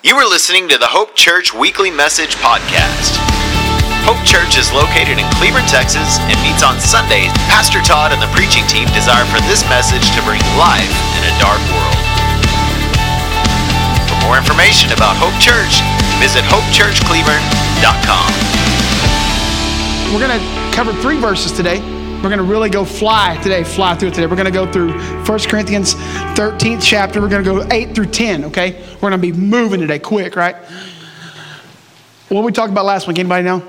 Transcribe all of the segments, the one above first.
You are listening to the Hope Church Weekly Message Podcast. Hope Church is located in Cleburne, Texas, and meets on Sundays. Pastor Todd and the preaching team desire for this message to bring life in a dark world. For more information about Hope Church, visit hopechurchcleburne.com. We're going to cover three verses today. We're going to really go fly today, fly through it today. We're going to go through 1 Corinthians 13th chapter. We're going to go 8 through 10, okay? We're going to be moving today quick, right? What we talked about last week, anybody know?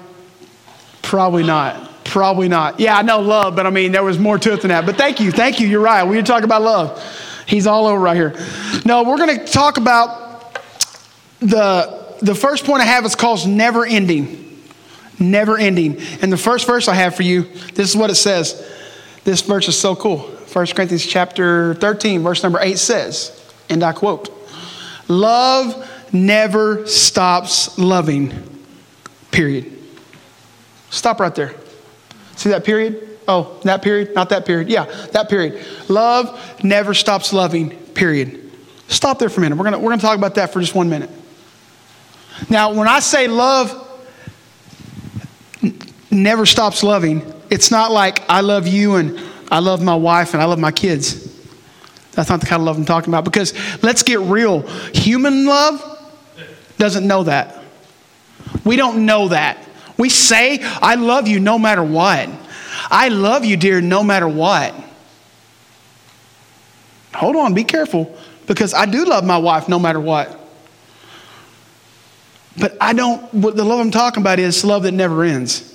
Probably not. Probably not. Yeah, I know love, but I mean, there was more to it than that. But thank you, thank you. You're right. We were talking about love. He's all over right here. No, we're going to talk about the, the first point I have is called never ending never ending. And the first verse I have for you, this is what it says. This verse is so cool. 1 Corinthians chapter 13, verse number 8 says, and I quote, Love never stops loving, period. Stop right there. See that period? Oh, that period? Not that period. Yeah, that period. Love never stops loving, period. Stop there for a minute. We're going to we're gonna talk about that for just one minute. Now, when I say love never stops loving. It's not like I love you and I love my wife and I love my kids. That's not the kind of love I'm talking about because let's get real. Human love doesn't know that. We don't know that. We say, I love you no matter what. I love you, dear, no matter what. Hold on, be careful because I do love my wife no matter what. But I don't, what the love I'm talking about is love that never ends.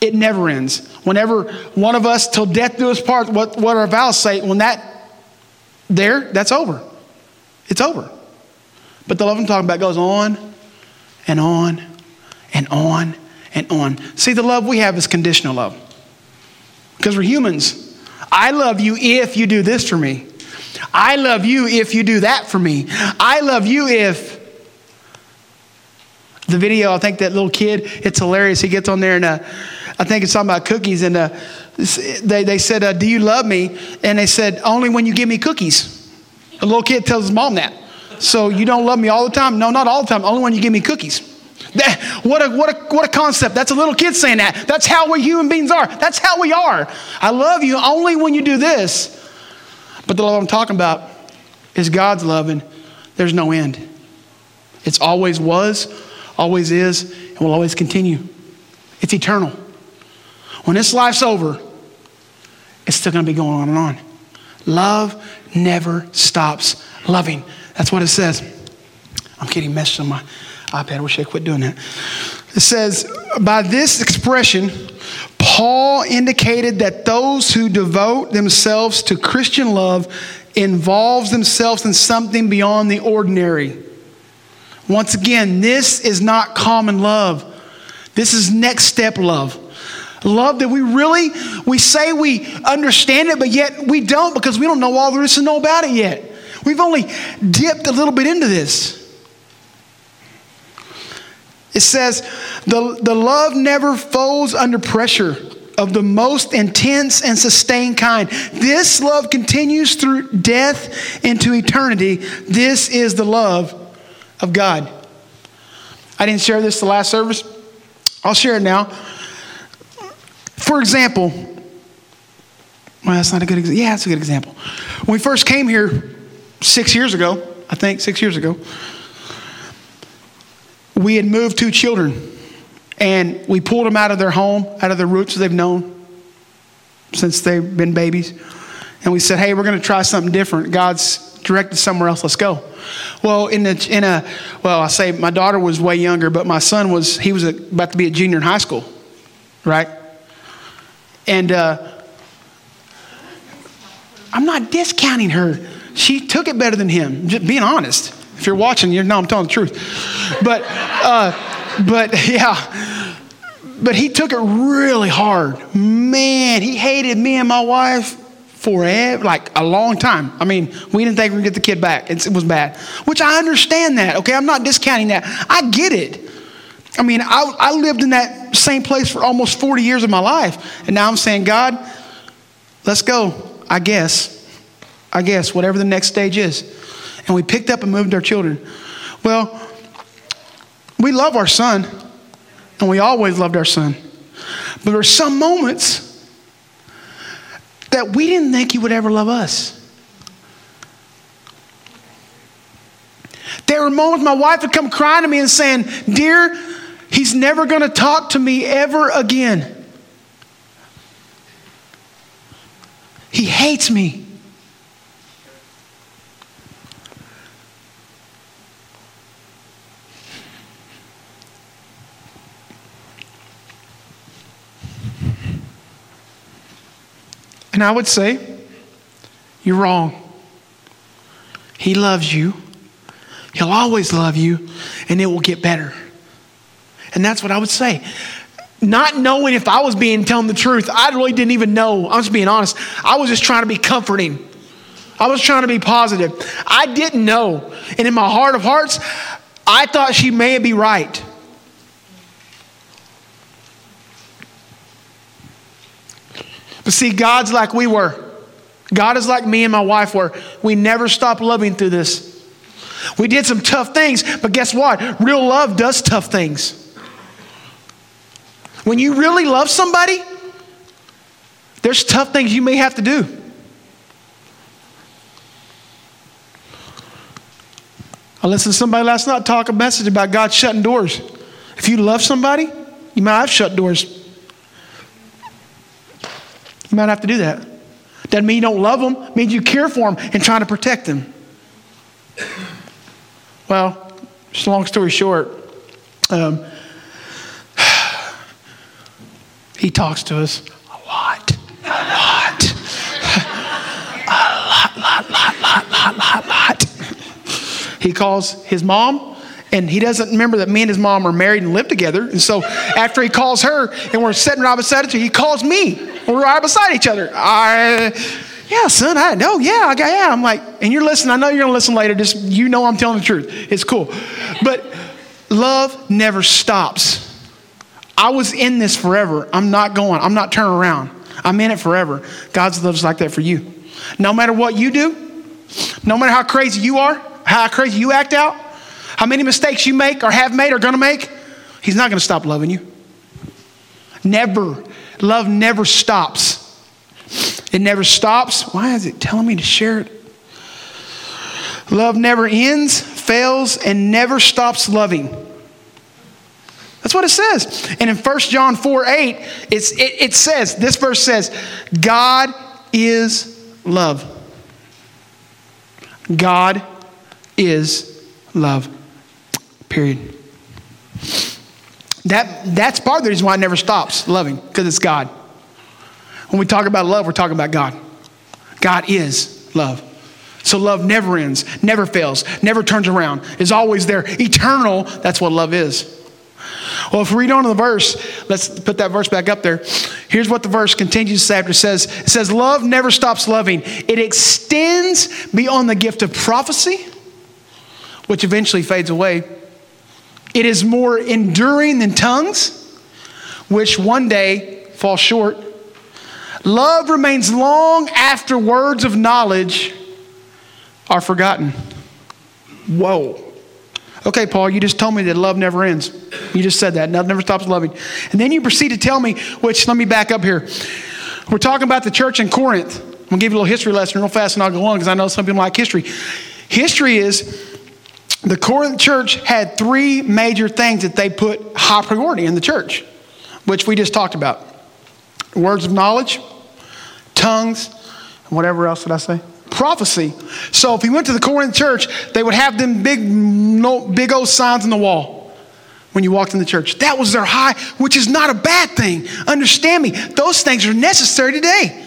It never ends. Whenever one of us, till death do us part, what, what our vows say, when that, there, that's over. It's over. But the love I'm talking about goes on and on and on and on. See, the love we have is conditional love. Because we're humans. I love you if you do this for me. I love you if you do that for me. I love you if the video, I think that little kid, it's hilarious. He gets on there and uh, I think it's talking about cookies, and uh, they, they said, uh, Do you love me? And they said, Only when you give me cookies. A little kid tells his mom that. So you don't love me all the time? No, not all the time, only when you give me cookies. That, what, a, what, a, what a concept. That's a little kid saying that. That's how we human beings are. That's how we are. I love you only when you do this. But the love I'm talking about is God's love, and there's no end. It's always was, always is, and will always continue. It's eternal. When this life's over, it's still going to be going on and on. Love never stops loving. That's what it says. I'm getting messed on my iPad. I wish I quit doing that. It says, by this expression, Paul indicated that those who devote themselves to Christian love involves themselves in something beyond the ordinary. Once again, this is not common love. This is next step love. Love that we really, we say we understand it, but yet we don't because we don't know all there is to know about it yet. We've only dipped a little bit into this. It says, the, the love never folds under pressure of the most intense and sustained kind. This love continues through death into eternity. This is the love of God. I didn't share this the last service. I'll share it now. For example, well, that's not a good example. Yeah, that's a good example. When we first came here six years ago, I think six years ago, we had moved two children and we pulled them out of their home, out of the roots they've known since they've been babies. And we said, hey, we're going to try something different. God's directed somewhere else. Let's go. Well, in, the, in a, well, I say my daughter was way younger, but my son was, he was about to be a junior in high school, right? And uh, I'm not discounting her. She took it better than him, just being honest. If you're watching, you know I'm telling the truth. But, uh, but yeah, but he took it really hard. Man, he hated me and my wife forever, like a long time. I mean, we didn't think we would get the kid back. It's, it was bad, which I understand that. Okay, I'm not discounting that. I get it. I mean, I, I lived in that same place for almost 40 years of my life. And now I'm saying, God, let's go. I guess. I guess, whatever the next stage is. And we picked up and moved our children. Well, we love our son, and we always loved our son. But there are some moments that we didn't think he would ever love us. There were moments my wife would come crying to me and saying, Dear, he's never going to talk to me ever again. He hates me. And I would say, You're wrong. He loves you. He'll always love you, and it will get better. And that's what I would say. Not knowing if I was being telling the truth, I really didn't even know. I'm just being honest. I was just trying to be comforting. I was trying to be positive. I didn't know. And in my heart of hearts, I thought she may be right. But see, God's like we were. God is like me and my wife were. We never stopped loving through this. We did some tough things, but guess what? Real love does tough things. When you really love somebody, there's tough things you may have to do. I listened to somebody last night talk a message about God shutting doors. If you love somebody, you might have shut doors. You might have to do that. Doesn't mean you don't love them, it means you care for them and trying to protect them. Well, just a long story short, um, he talks to us a lot, a lot, a lot, lot, lot, lot, lot, lot, lot. He calls his mom, and he doesn't remember that me and his mom are married and live together. And so after he calls her, and we're sitting right beside each other, he calls me. We're right beside each other. I yeah, son, I know. Yeah, I got, yeah. I'm like, and you're listening. I know you're going to listen later. Just, you know I'm telling the truth. It's cool. But love never stops. I was in this forever. I'm not going. I'm not turning around. I'm in it forever. God's love's like that for you. No matter what you do, no matter how crazy you are, how crazy you act out, how many mistakes you make or have made or to make, He's not to stop loving you. Never. Love never stops. It never stops. Why is it telling me to share it? Love never ends, fails, and never stops loving. That's what it says. And in 1 John 4 8, it's, it, it says, this verse says, God is love. God is love. Period. That, that's part of the reason why it never stops loving, because it's God. When we talk about love, we're talking about God. God is love. So love never ends, never fails, never turns around, is always there, eternal. That's what love is. Well, if we read on to the verse, let's put that verse back up there. Here's what the verse continues after it says, it says, Love never stops loving. It extends beyond the gift of prophecy, which eventually fades away. It is more enduring than tongues, which one day fall short. Love remains long after words of knowledge are forgotten. Whoa. Okay, Paul, you just told me that love never ends. You just said that. Love never stops loving. And then you proceed to tell me, which let me back up here. We're talking about the church in Corinth. I'm to give you a little history lesson real fast and I'll go on because I know some people like history. History is the Corinth church had three major things that they put high priority in the church, which we just talked about words of knowledge, tongues, and whatever else did I say? Prophecy. So if you went to the Corinth church, they would have them big, no, big old signs on the wall when you walked in the church. That was their high, which is not a bad thing. Understand me, those things are necessary today.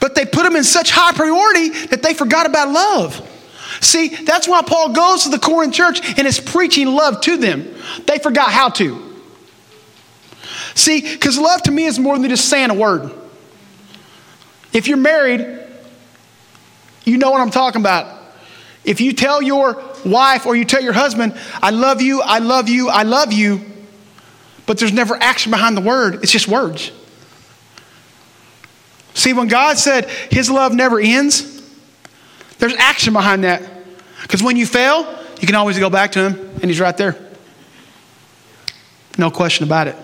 But they put them in such high priority that they forgot about love. See, that's why Paul goes to the Corinth church and is preaching love to them. They forgot how to. See, because love to me is more than just saying a word. If you're married, you know what I'm talking about. If you tell your wife or you tell your husband, I love you, I love you, I love you, but there's never action behind the word, it's just words. See, when God said his love never ends, there's action behind that. Because when you fail, you can always go back to him, and he's right there. No question about it.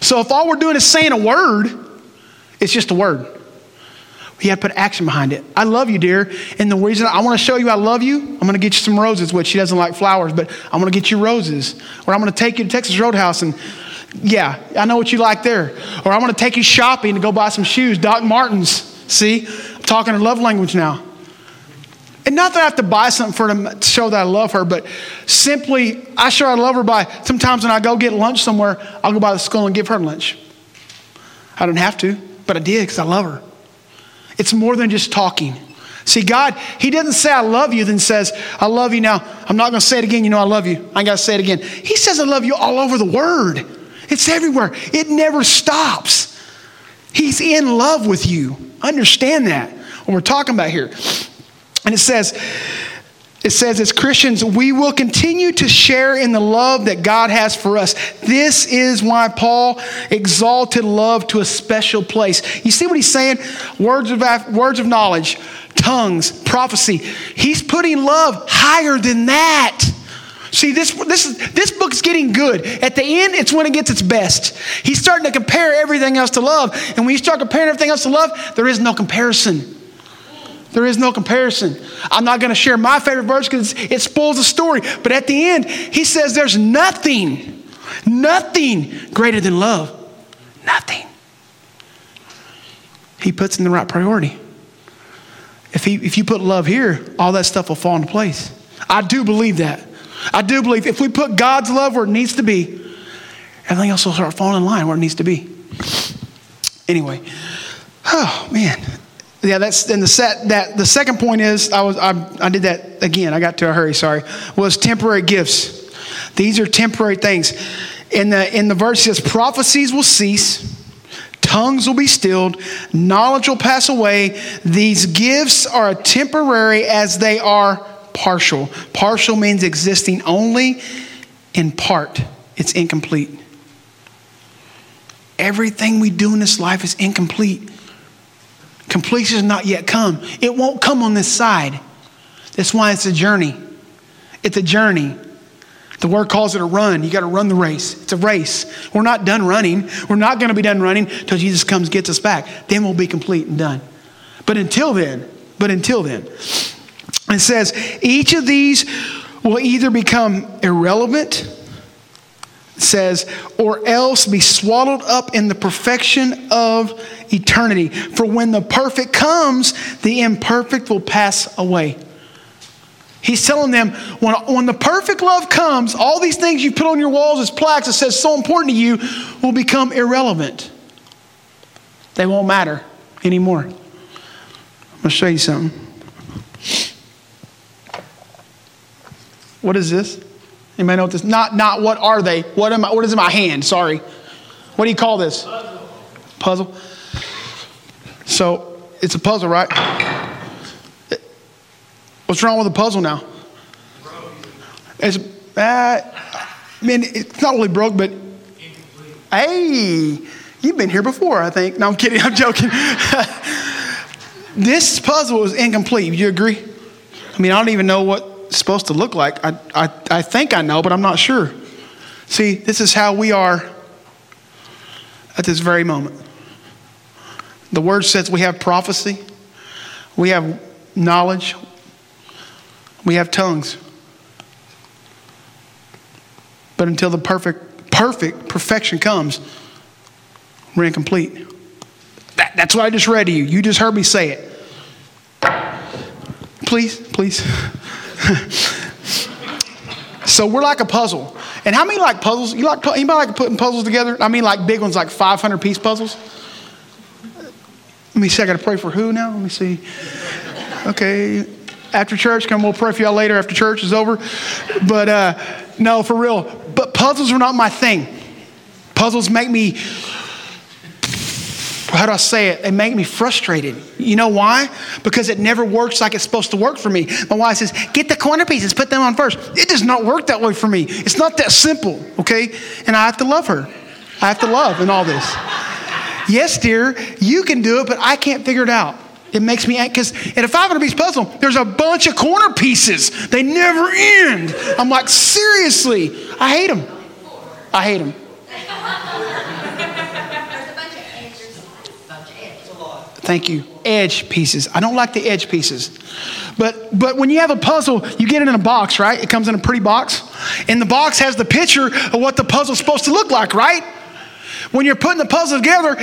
So if all we're doing is saying a word, it's just a word. You have to put action behind it. I love you, dear. And the reason I want to show you I love you, I'm going to get you some roses, which she doesn't like flowers, but I'm going to get you roses. Or I'm going to take you to Texas Roadhouse and, yeah, I know what you like there. Or I'm going to take you shopping to go buy some shoes, Doc Martens. See, I'm talking her love language now. And not that I have to buy something for her to show that I love her, but simply, I show I love her by sometimes when I go get lunch somewhere, I'll go by the school and give her lunch. I don't have to, but I did because I love her. It's more than just talking. See, God, He doesn't say, I love you, then says, I love you now. I'm not going to say it again. You know, I love you. I got to say it again. He says, I love you all over the Word. It's everywhere, it never stops. He's in love with you. Understand that. What we're talking about here. And it says, it says, as Christians, we will continue to share in the love that God has for us. This is why Paul exalted love to a special place. You see what he's saying? Words of, words of knowledge, tongues, prophecy. He's putting love higher than that. See, this, this, is, this book's getting good. At the end, it's when it gets its best. He's starting to compare everything else to love. And when you start comparing everything else to love, there is no comparison. There is no comparison. I'm not going to share my favorite verse because it spoils the story. But at the end, he says there's nothing, nothing greater than love. Nothing. He puts in the right priority. If, he, if you put love here, all that stuff will fall into place. I do believe that. I do believe if we put God's love where it needs to be, everything else will start falling in line where it needs to be. Anyway, oh man, yeah, that's and the set that the second point is I was I, I did that again. I got to a hurry. Sorry. Was temporary gifts. These are temporary things. In the in the verse says prophecies will cease, tongues will be stilled, knowledge will pass away. These gifts are temporary as they are partial. Partial means existing only in part. It's incomplete. Everything we do in this life is incomplete. Completion has not yet come. It won't come on this side. That's why it's a journey. It's a journey. The word calls it a run. You got to run the race. It's a race. We're not done running. We're not going to be done running until Jesus comes gets us back. Then we'll be complete and done. But until then, but until then, it says each of these will either become irrelevant says, or else be swallowed up in the perfection of eternity. For when the perfect comes, the imperfect will pass away. He's telling them when, when the perfect love comes, all these things you put on your walls as plaques that says so important to you will become irrelevant. They won't matter anymore. I'm going to show you something. What is this? Anybody know what this? Not not what are they? What am I? What is in my hand? Sorry. What do you call this? Puzzle. Puzzle. So it's a puzzle, right? What's wrong with the puzzle now? It's uh, I mean it's not only broke, but hey, you've been here before, I think. No, I'm kidding. I'm joking. this puzzle is incomplete. You agree? I mean, I don't even know what supposed to look like. I, I, I think I know, but I'm not sure. See, this is how we are at this very moment. The word says we have prophecy, we have knowledge, we have tongues. But until the perfect, perfect perfection comes, we're incomplete. That, that's what I just read to you. You just heard me say it. Please, please. so we're like a puzzle. And how many like puzzles? You like anybody like putting puzzles together? I mean, like big ones, like 500 piece puzzles. Let me see. I got to pray for who now? Let me see. Okay, after church, come. We'll pray for y'all later after church is over. But uh, no, for real. But puzzles are not my thing. Puzzles make me how do I say it? They make me frustrated. You know why? Because it never works like it's supposed to work for me. My wife says, get the corner pieces, put them on first. It does not work that way for me. It's not that simple, okay? And I have to love her. I have to love in all this. Yes, dear, you can do it, but I can't figure it out. It makes me because in a 500 piece puzzle, there's a bunch of corner pieces. They never end. I'm like, seriously, I hate them. I hate them. Thank you. Edge pieces. I don't like the edge pieces. But but when you have a puzzle, you get it in a box, right? It comes in a pretty box. And the box has the picture of what the puzzle's supposed to look like, right? When you're putting the puzzle together,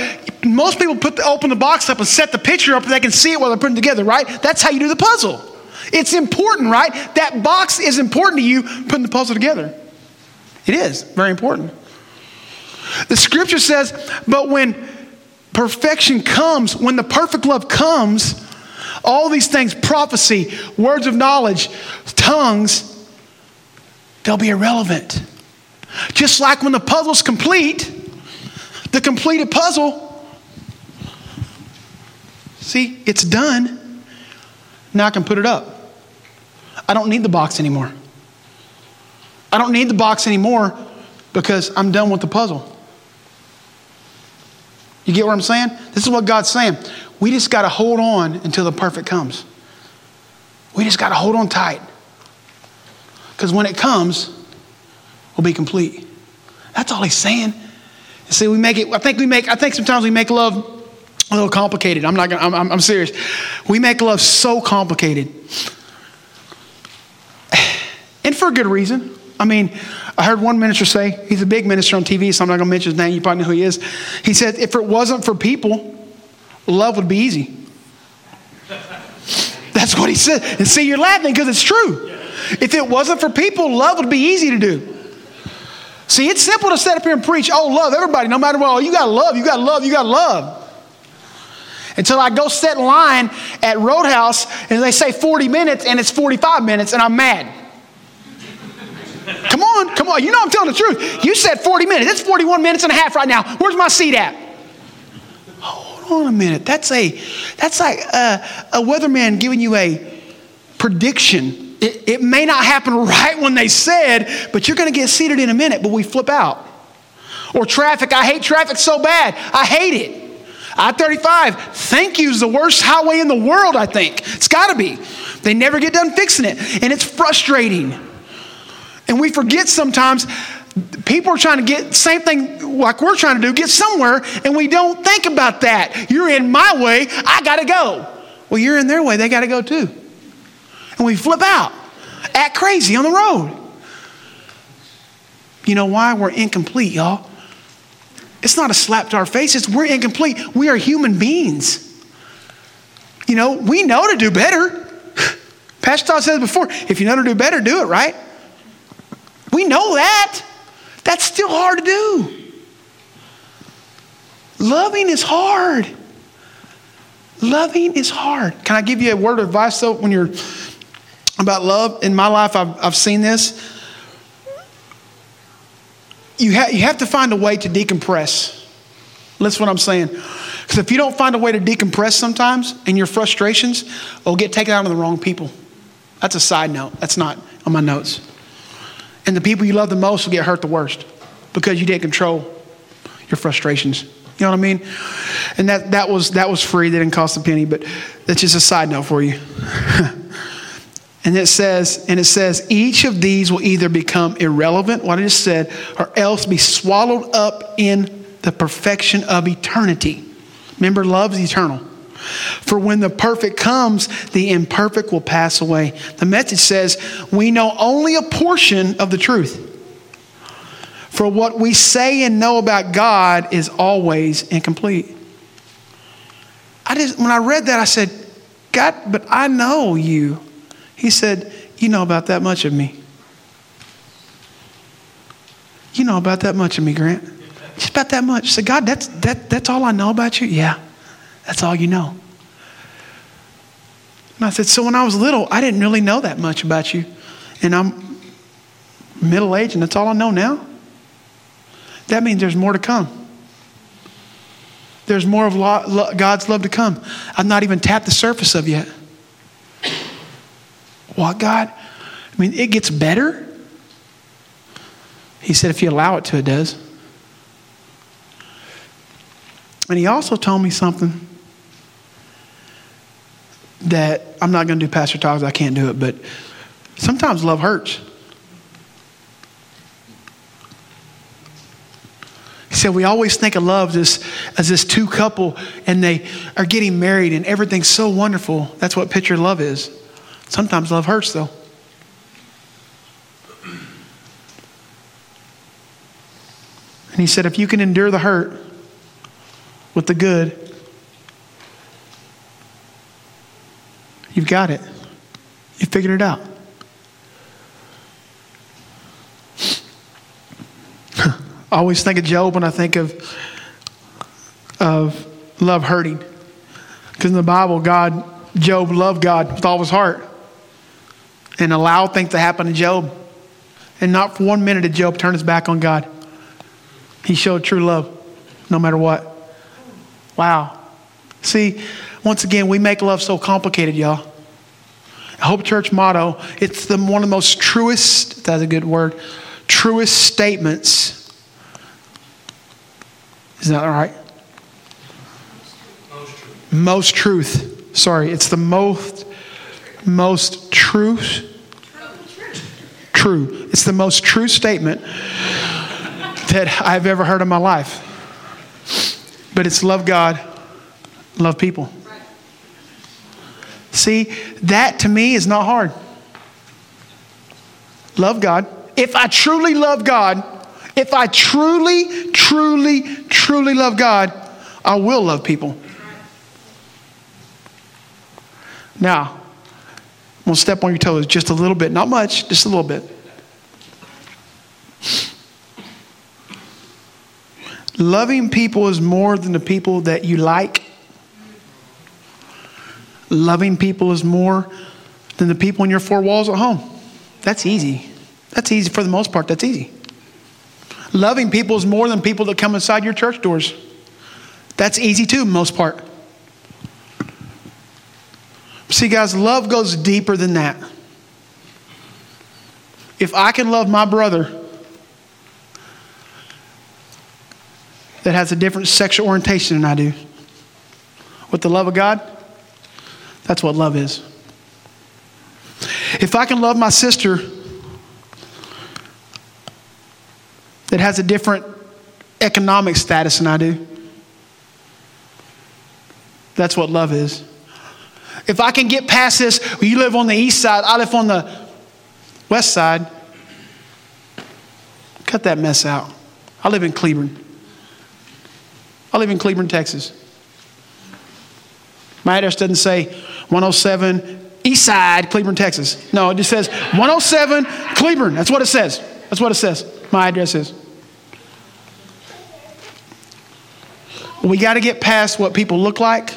most people put the, open the box up and set the picture up so they can see it while they're putting it together, right? That's how you do the puzzle. It's important, right? That box is important to you putting the puzzle together. It is very important. The scripture says, but when perfection comes, when the perfect love comes, all these things prophecy, words of knowledge, tongues they'll be irrelevant. Just like when the puzzle's complete, the completed puzzle, see, it's done. Now I can put it up. I don't need the box anymore. I don't need the box anymore because I'm done with the puzzle. You get what I'm saying? This is what God's saying. We just got to hold on until the perfect comes. We just got to hold on tight. Because when it comes, we'll be complete. That's all he's saying. See, we make it, I think we make, I think sometimes we make love a little complicated. I'm not gonna, I'm, I'm, I'm serious. We make love so complicated. And for a good reason. I mean, I heard one minister say, he's a big minister on TV, so I'm not going to mention his name. You probably know who he is. He said, if it wasn't for people, love would be easy. That's what he said. And see, you're laughing because it's true. If it wasn't for people, love would be easy to do. See, it's simple to sit up here and preach, oh, love everybody, no matter what. Oh, you got to love, you got to love, you got to love. Until I go set in line at Roadhouse and they say 40 minutes and it's 45 minutes and I'm mad. Come on, come on. You know I'm telling the truth. You said 40 minutes. It's 41 minutes and a half right now. Where's my seat at? Hold on a minute. That's a that's like a, a weatherman giving you a prediction. It, it may not happen right when they said, but you're going to get seated in a minute, but we flip out. Or traffic. I hate traffic so bad. I hate it. I 35, thank you is the worst highway in the world, I think. It's got to be. They never get done fixing it, and it's frustrating. And we forget sometimes people are trying to get same thing like we're trying to do, get somewhere, and we don't think about that. You're in my way, I got to go. Well, you're in their way, they got to go too. And we flip out, act crazy on the road. You know why? We're incomplete, y'all. It's not a slap to our faces. We're incomplete. We are human beings. You know, we know to do better. Pastor Todd said before if you know to do better, do it, right? We know that. That's still hard to do. Loving is hard. Loving is hard. Can I give you a word of advice though when you're about love? In my life, I've, I've seen this. You, ha- you have to find a way to decompress. That's what I'm saying. Because if you don't find a way to decompress sometimes and your frustrations will get taken out on the wrong people. That's a side note. That's not on my notes. And the people you love the most will get hurt the worst because you didn't control your frustrations. You know what I mean? And that, that, was, that was free. That didn't cost a penny, but that's just a side note for you. and it says, and it says, each of these will either become irrelevant, what I just said, or else be swallowed up in the perfection of eternity. Remember, love is eternal. For when the perfect comes, the imperfect will pass away. The message says, We know only a portion of the truth. For what we say and know about God is always incomplete. I just, when I read that, I said, God, but I know you. He said, You know about that much of me. You know about that much of me, Grant. Just about that much. Said, God, that's, that, that's all I know about you? Yeah. That's all you know. And I said, So when I was little, I didn't really know that much about you. And I'm middle aged, and that's all I know now. That means there's more to come. There's more of God's love to come. I've not even tapped the surface of yet. What, God? I mean, it gets better. He said, if you allow it to, it does. And he also told me something that I'm not going to do Pastor Talks, I can't do it, but sometimes love hurts. He said, We always think of love as, as this two couple and they are getting married and everything's so wonderful. That's what picture love is. Sometimes love hurts, though. And he said, If you can endure the hurt with the good, you've got it. You figured it out. I always think of Job when I think of, of love hurting. Because in the Bible, God, Job loved God with all his heart and allowed things to happen to Job. And not for one minute did Job turn his back on God. He showed true love no matter what. Wow. See, once again, we make love so complicated, y'all. Hope Church motto, it's the, one of the most truest, that's a good word, truest statements is that all right? Most truth. Most truth. Sorry, it's the most most truth. True. It's the most true statement that I've ever heard in my life. But it's love God, love people. See, that to me is not hard. Love God. If I truly love God, if I truly, truly, truly love God, I will love people. Now, I'm going to step on your toes just a little bit. Not much, just a little bit. Loving people is more than the people that you like. Loving people is more than the people in your four walls at home. That's easy. That's easy for the most part. That's easy. Loving people is more than people that come inside your church doors. That's easy too, most part. See, guys, love goes deeper than that. If I can love my brother that has a different sexual orientation than I do with the love of God, that's what love is. If I can love my sister that has a different economic status than I do. That's what love is. If I can get past this, you live on the east side, I live on the west side, cut that mess out. I live in Cleburne. I live in Cleburne, Texas. My address doesn't say 107 East Side, Cleburne, Texas. No, it just says 107 Cleburne. That's what it says. That's what it says. My address is. We got to get past what people look like,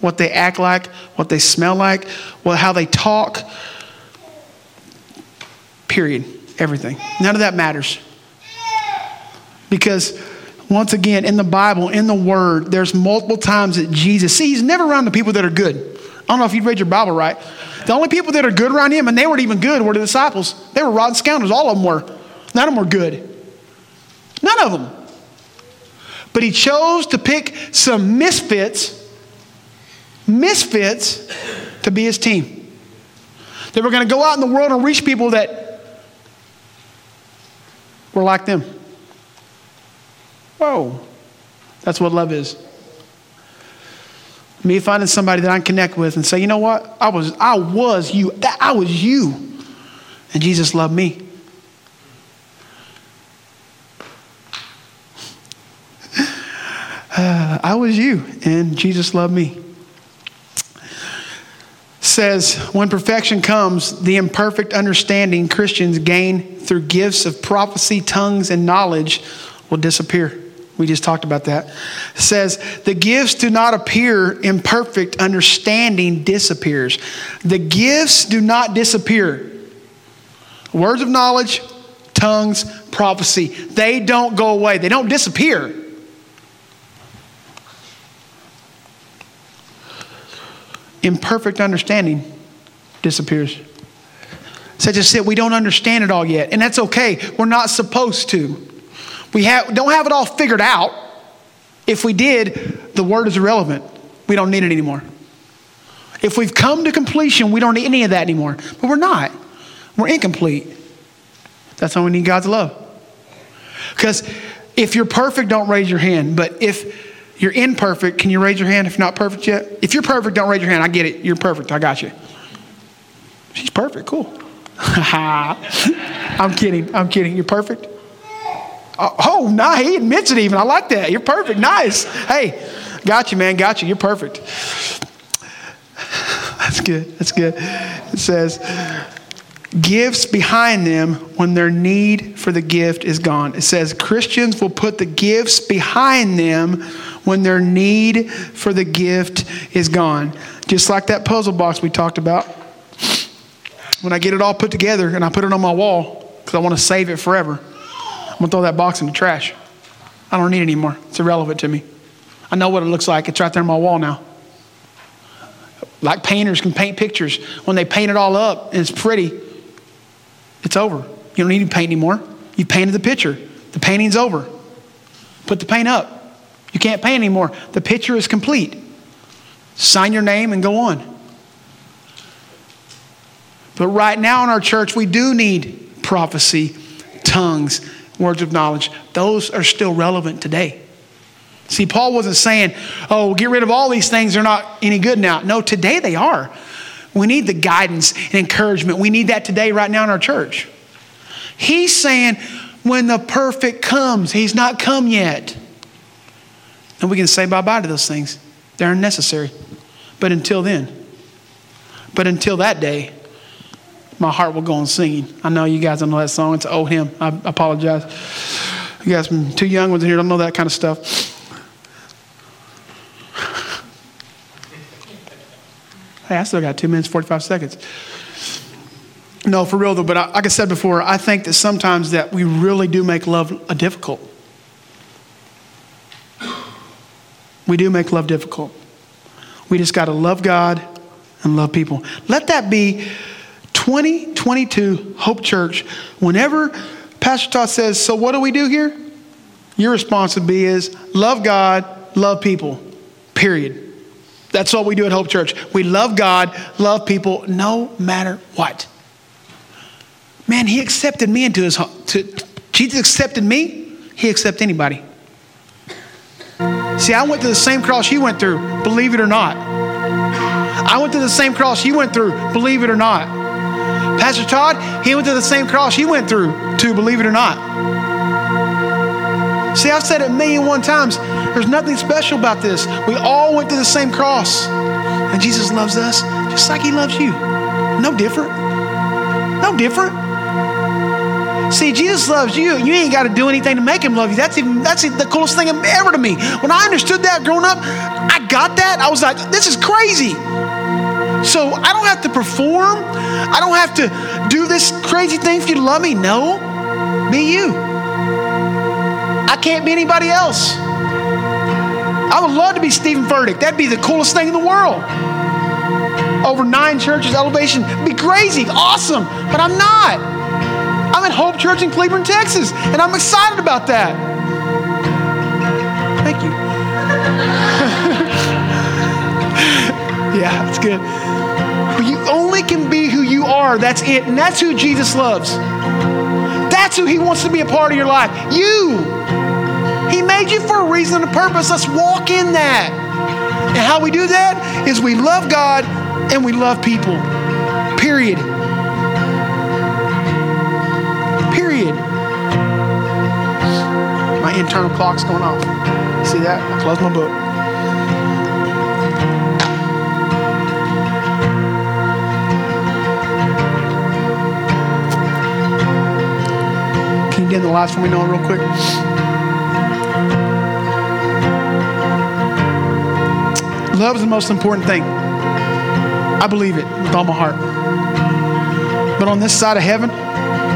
what they act like, what they smell like, well, how they talk. Period. Everything. None of that matters. Because once again, in the Bible, in the Word, there's multiple times that Jesus, see, he's never around the people that are good. I don't know if you've read your Bible right. The only people that are good around him, and they weren't even good, were the disciples. They were rotten scoundrels. All of them were. None of them were good. None of them. But he chose to pick some misfits, misfits, to be his team. They were going to go out in the world and reach people that were like them. Whoa. That's what love is. Me finding somebody that I can connect with and say, you know what? I was, I was you. I was you. And Jesus loved me. uh, I was you, and Jesus loved me. Says, when perfection comes, the imperfect understanding Christians gain through gifts of prophecy, tongues, and knowledge will disappear. We just talked about that. says, the gifts do not appear, imperfect understanding disappears. The gifts do not disappear. Words of knowledge, tongues, prophecy, they don't go away, they don't disappear. imperfect understanding disappears. Such as said, we don't understand it all yet, and that's okay. We're not supposed to. We have, don't have it all figured out. If we did, the word is irrelevant. We don't need it anymore. If we've come to completion, we don't need any of that anymore. But we're not. We're incomplete. That's why we need God's love. Because if you're perfect, don't raise your hand. But if you're imperfect, can you raise your hand if you're not perfect yet? If you're perfect, don't raise your hand. I get it. You're perfect. I got you. She's perfect. Cool. I'm kidding. I'm kidding. You're perfect? Oh, oh, nah, he admits it even. I like that. You're perfect. Nice. Hey, got you, man. Got you. You're perfect. That's good. That's good. It says, gifts behind them when their need for the gift is gone. It says Christians will put the gifts behind them when their need for the gift is gone. Just like that puzzle box we talked about. When I get it all put together and I put it on my wall because I want to save it forever, I'm going to throw that box in the trash. I don't need it anymore. It's irrelevant to me. I know what it looks like. It's right there on my wall now. Like painters can paint pictures. When they paint it all up and it's pretty, it's over. You don't need to paint anymore. You painted the picture. The painting's over. Put the paint up. You can't paint anymore. The picture is complete. Sign your name and go on. But right now in our church, we do need prophecy, tongues, words of knowledge. Those are still relevant today. See, Paul wasn't saying, oh, get rid of all these things, they're not any good now. No, today they are. We need the guidance and encouragement. We need that today, right now in our church. He's saying, when the perfect comes, he's not come yet. And we can say bye bye to those things. They're unnecessary. But until then, but until that day, my heart will go on singing. I know you guys don't know that song. It's an old hymn. I apologize. You guys, two young ones in here don't know that kind of stuff. Hey, I still got two minutes, 45 seconds. No, for real though, but I, like I said before, I think that sometimes that we really do make love difficult. We do make love difficult. We just got to love God and love people. Let that be 2022 Hope Church. Whenever Pastor Todd says, So what do we do here? Your response would be is love God, love people. Period. That's all we do at Hope Church. We love God, love people, no matter what. Man, He accepted me into His home. Jesus accepted me, He accepted anybody. See, I went through the same cross you went through, believe it or not. I went through the same cross you went through, believe it or not. Pastor Todd, he went through the same cross he went through, too, believe it or not. See, I've said it a million one times. There's nothing special about this. We all went through the same cross. And Jesus loves us just like he loves you. No different. No different. See, Jesus loves you. You ain't got to do anything to make him love you. That's even that's the coolest thing ever to me. When I understood that growing up, I got that. I was like, this is crazy. So I don't have to perform. I don't have to do this crazy thing for you to love me. No, be you. I can't be anybody else. I would love to be Stephen Furtick. That'd be the coolest thing in the world. Over nine churches, elevation, be crazy, awesome. But I'm not. I'm at Hope Church in Cleburne, Texas, and I'm excited about that. Thank you. yeah, it's good. But you only can be who you are. That's it. And that's who Jesus loves. That's who he wants to be a part of your life. You. He made you for a reason and a purpose. Let's walk in that. And how we do that is we love God and we love people. Period. Period. My internal clock's going off. See that? I closed my book. Can you get in the last one we know real quick? Love is the most important thing. I believe it with all my heart. But on this side of heaven,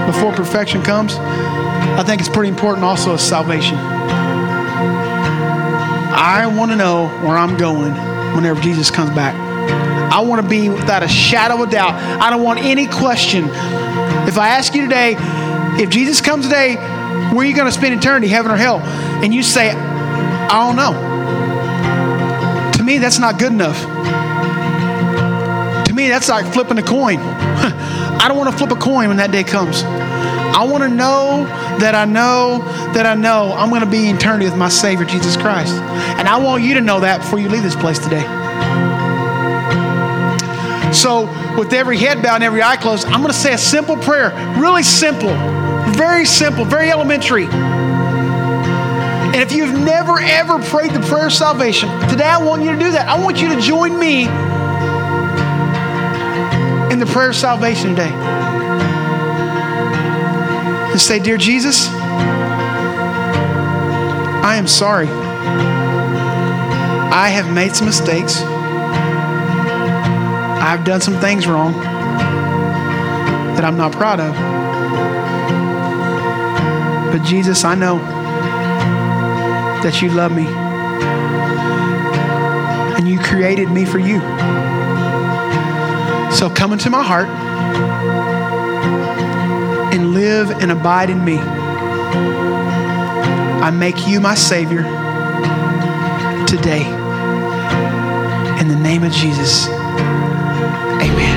before perfection comes, I think it's pretty important also as salvation. I want to know where I'm going whenever Jesus comes back. I want to be without a shadow of doubt. I don't want any question. If I ask you today, if Jesus comes today, where are you going to spend eternity, heaven or hell? And you say, I don't know To me, that's not good enough. to me, that's like flipping a coin. I don't want to flip a coin when that day comes. I want to know that I know that I know I'm going to be in eternity with my Savior, Jesus Christ. And I want you to know that before you leave this place today. So, with every head bowed and every eye closed, I'm going to say a simple prayer. Really simple. Very simple. Very elementary. And if you've never ever prayed the prayer of salvation, today I want you to do that. I want you to join me in the prayer of salvation today. And say, Dear Jesus, I am sorry. I have made some mistakes. I've done some things wrong that I'm not proud of. But Jesus, I know that you love me and you created me for you. So come into my heart and live and abide in me. I make you my Savior today. In the name of Jesus, amen.